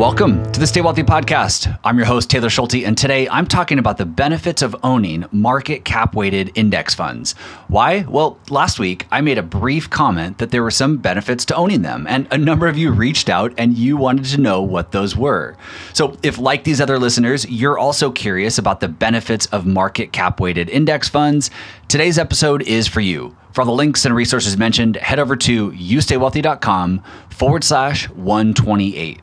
Welcome to the Stay Wealthy Podcast. I'm your host, Taylor Schulte, and today I'm talking about the benefits of owning market cap weighted index funds. Why? Well, last week I made a brief comment that there were some benefits to owning them, and a number of you reached out and you wanted to know what those were. So, if like these other listeners, you're also curious about the benefits of market cap weighted index funds, today's episode is for you. For all the links and resources mentioned, head over to youstaywealthy.com forward slash 128.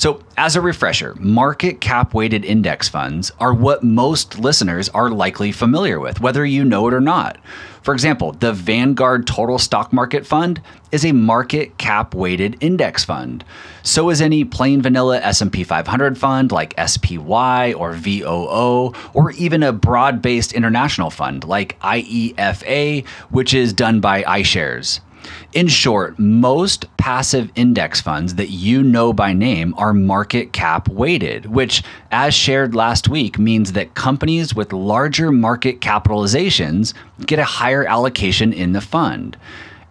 So, as a refresher, market cap weighted index funds are what most listeners are likely familiar with, whether you know it or not. For example, the Vanguard Total Stock Market Fund is a market cap weighted index fund. So is any plain vanilla S&P 500 fund like SPY or VOO or even a broad-based international fund like IEFA, which is done by iShares. In short, most passive index funds that you know by name are market cap weighted, which, as shared last week, means that companies with larger market capitalizations get a higher allocation in the fund.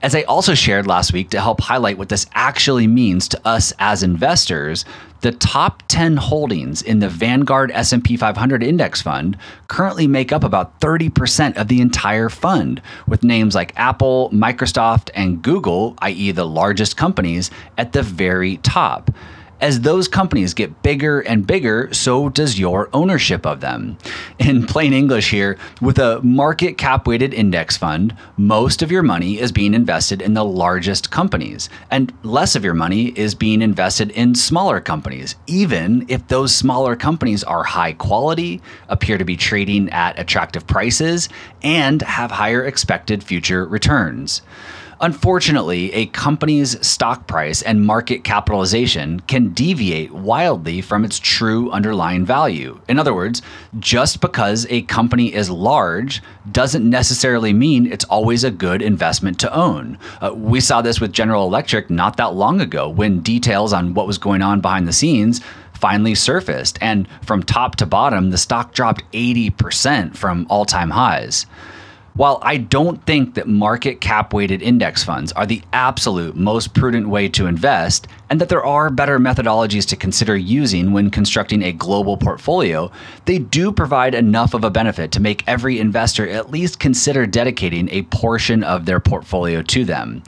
As I also shared last week to help highlight what this actually means to us as investors, the top 10 holdings in the Vanguard S&P 500 index fund currently make up about 30% of the entire fund, with names like Apple, Microsoft, and Google, i.e. the largest companies, at the very top. As those companies get bigger and bigger, so does your ownership of them. In plain English, here, with a market cap weighted index fund, most of your money is being invested in the largest companies, and less of your money is being invested in smaller companies, even if those smaller companies are high quality, appear to be trading at attractive prices, and have higher expected future returns. Unfortunately, a company's stock price and market capitalization can deviate wildly from its true underlying value. In other words, just because a company is large doesn't necessarily mean it's always a good investment to own. Uh, we saw this with General Electric not that long ago when details on what was going on behind the scenes finally surfaced. And from top to bottom, the stock dropped 80% from all time highs. While I don't think that market cap weighted index funds are the absolute most prudent way to invest, and that there are better methodologies to consider using when constructing a global portfolio, they do provide enough of a benefit to make every investor at least consider dedicating a portion of their portfolio to them.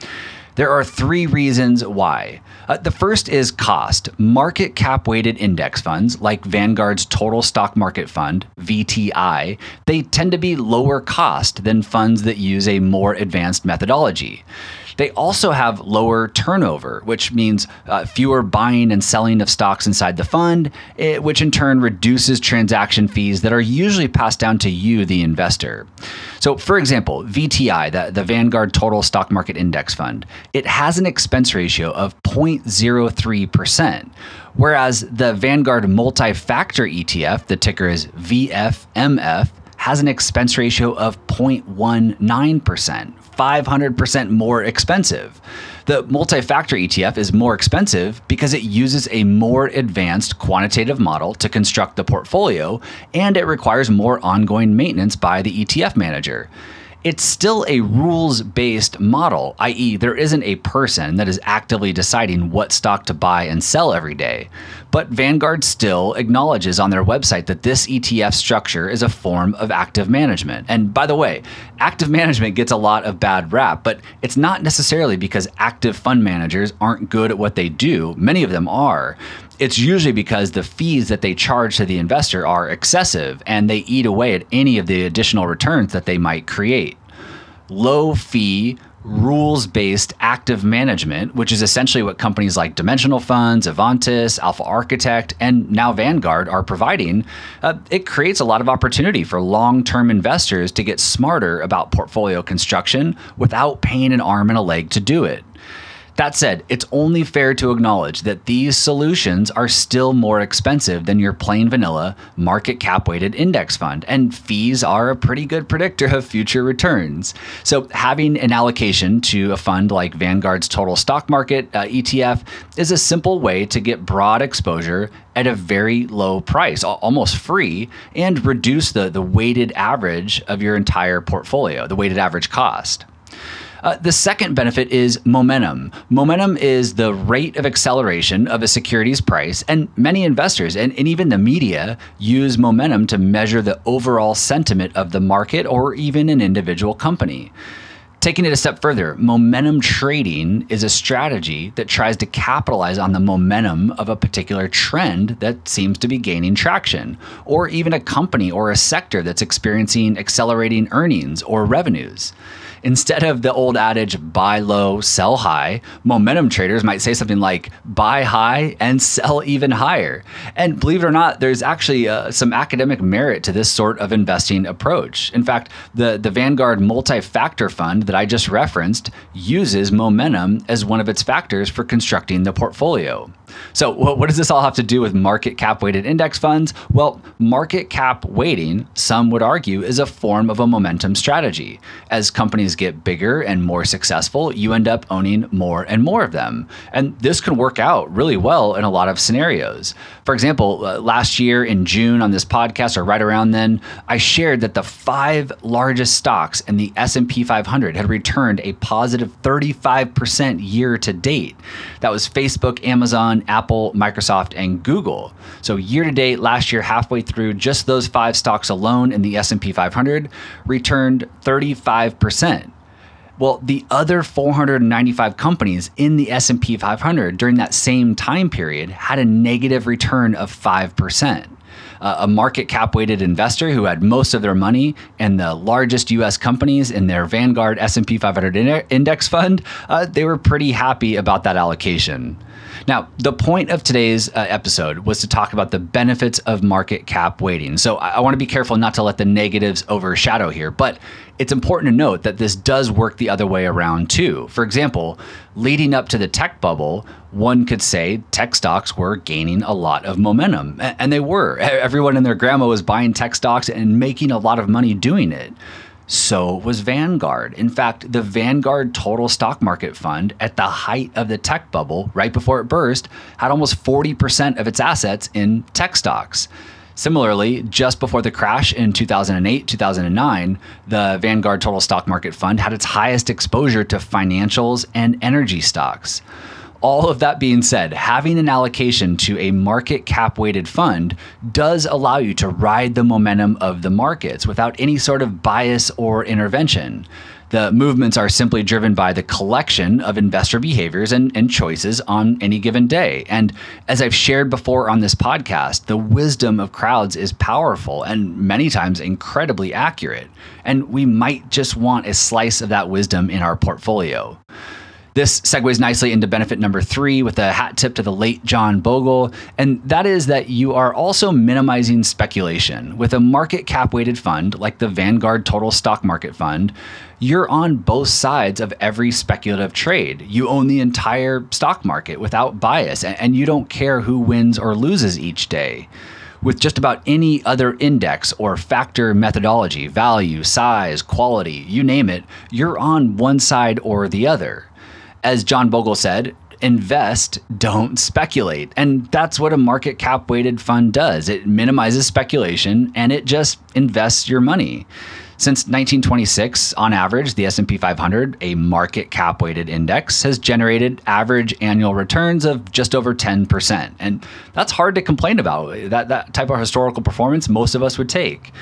There are three reasons why. Uh, the first is cost. Market cap weighted index funds, like Vanguard's Total Stock Market Fund, VTI, they tend to be lower cost than funds that use a more advanced methodology. They also have lower turnover, which means uh, fewer buying and selling of stocks inside the fund, it, eh, which in turn reduces transaction fees that are usually passed down to you, the investor. So, for example, VTI, the, the Vanguard Total Stock Market Index Fund, it has an expense ratio of 0.03%. Whereas the Vanguard Multi Factor ETF, the ticker is VFMF, has an expense ratio of 0.19%, 500% more expensive. The multi factor ETF is more expensive because it uses a more advanced quantitative model to construct the portfolio and it requires more ongoing maintenance by the ETF manager it's still a rules based model, i.e., there isn't a person that is actively deciding what stock to buy and sell every day. But Vanguard still acknowledges on their website that this ETF structure is a form of active management. And by the way, active management gets a lot of bad rap, but it's not necessarily because active fund managers aren't good at what they do. Many of them are it's usually because the fees that they charge to the investor are excessive and they eat away at any of the additional returns that they might create. Low fee, rules based active management, which is essentially what companies like Dimensional Funds, Avantis, Alpha Architect, and now Vanguard are providing, uh, it creates a lot of opportunity for long term investors to get smarter about portfolio construction without paying an arm and a leg to do it. That said, it's only fair to acknowledge that these solutions are still more expensive than your plain vanilla market cap weighted index fund, and fees are a pretty good predictor of future returns. So, having an allocation to a fund like Vanguard's Total Stock Market uh, ETF is a simple way to get broad exposure at a very low price, almost free, and reduce the, the weighted average of your entire portfolio, the weighted average cost. Uh, the second benefit is momentum. Momentum is the rate of acceleration of a security's price, and many investors and, and even the media use momentum to measure the overall sentiment of the market or even an individual company. Taking it a step further, momentum trading is a strategy that tries to capitalize on the momentum of a particular trend that seems to be gaining traction, or even a company or a sector that's experiencing accelerating earnings or revenues. Instead of the old adage buy low, sell high, momentum traders might say something like buy high and sell even higher. And believe it or not, there's actually uh, some academic merit to this sort of investing approach. In fact, the, the Vanguard multi factor fund that I just referenced uses momentum as one of its factors for constructing the portfolio. So, what does this all have to do with market cap weighted index funds? Well, market cap weighting, some would argue, is a form of a momentum strategy. As companies get bigger and more successful, you end up owning more and more of them. And this can work out really well in a lot of scenarios. For example, uh, last year in June on this podcast or right around then, I shared that the five largest stocks in the S&P 500 had returned a positive 35% year to date. That was Facebook, Amazon, Apple, Microsoft, and Google. So year to date last year halfway through just those five stocks alone in the S&P 500 returned 35%. Well, the other 495 companies in the S&P 500 during that same time period had a negative return of 5%. Uh, a market cap weighted investor who had most of their money in the largest US companies in their Vanguard S&P 500 index fund, uh, they were pretty happy about that allocation. Now, the point of today's uh, episode was to talk about the benefits of market cap weighting. So I, I want to be careful not to let the negatives overshadow here, but it's important to note that this does work the other way around too. For example, leading up to the tech bubble, one could say tech stocks were gaining a lot of momentum, and they were. Everyone and their grandma was buying tech stocks and making a lot of money doing it so was Vanguard. In fact, the Vanguard Total Stock Market Fund, at the height of the tech bubble, right before it burst, had almost 40% of its assets in tech stocks. Similarly, just before the crash in 2008, 2009, the Vanguard Total Stock Market Fund had its highest exposure to financials and energy stocks. All of that being said, having an allocation to a market cap weighted fund does allow you to ride the momentum of the markets without any sort of bias or intervention. The movements are simply driven by the collection of investor behaviors and, and, choices on any given day. And as I've shared before on this podcast, the wisdom of crowds is powerful and many times incredibly accurate. And we might just want a slice of that wisdom in our portfolio. This segues nicely into benefit number three with a hat tip to the late John Bogle, and that is that you are also minimizing speculation. With a market cap weighted fund like the Vanguard Total Stock Market Fund, you're on both sides of every speculative trade. You own the entire stock market without bias, and you don't care who wins or loses each day with just about any other index or factor methodology, value, size, quality, you name it, you're on one side or the other as John Bogle said, invest, don't speculate. And that's what a market cap weighted fund does. It minimizes speculation and it just invests your money. Since 1926, on average, the S&P 500, a market cap weighted index, has generated average annual returns of just over 10%. And that's hard to complain about. That that type of historical performance most of us would take.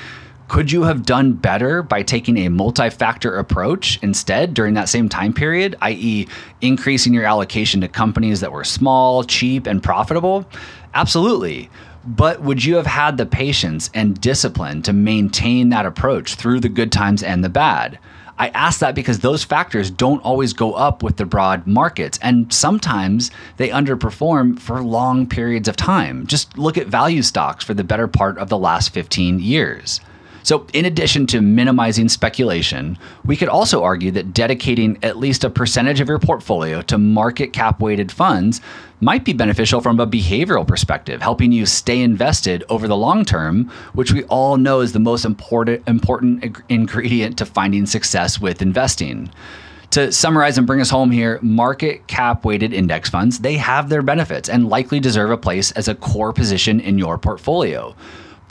Could you have done better by taking a multi factor approach instead during that same time period, i.e., increasing your allocation to companies that were small, cheap, and profitable? Absolutely. But would you have had the patience and discipline to maintain that approach through the good times and the bad? I ask that because those factors don't always go up with the broad markets, and sometimes they underperform for long periods of time. Just look at value stocks for the better part of the last 15 years. So, in addition to minimizing speculation, we could also argue that dedicating at least a percentage of your portfolio to market cap weighted funds might be beneficial from a behavioral perspective, helping you stay invested over the long term, which we all know is the most important, important ingredient to finding success with investing. To summarize and bring us home here, market cap weighted index funds, they have their benefits and likely deserve a place as a core position in your portfolio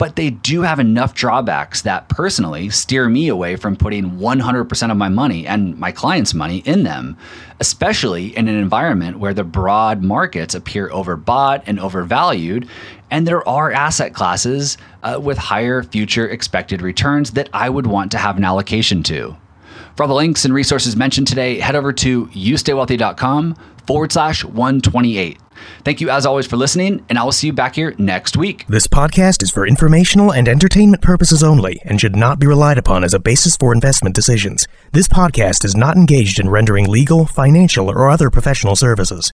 but they do have enough drawbacks that personally steer me away from putting 100% of my money and my clients' money in them, especially in an environment where the broad markets appear overbought and overvalued. And there are asset classes uh, with higher future expected returns that I would want to have an allocation to. For all the links and resources mentioned today, head over to youstaywealthy.com forward slash 128. Thank you as always for listening, and I will see you back here next week. This podcast is for informational and entertainment purposes only and should not be relied upon as a basis for investment decisions. This podcast is not engaged in rendering legal, financial, or other professional services.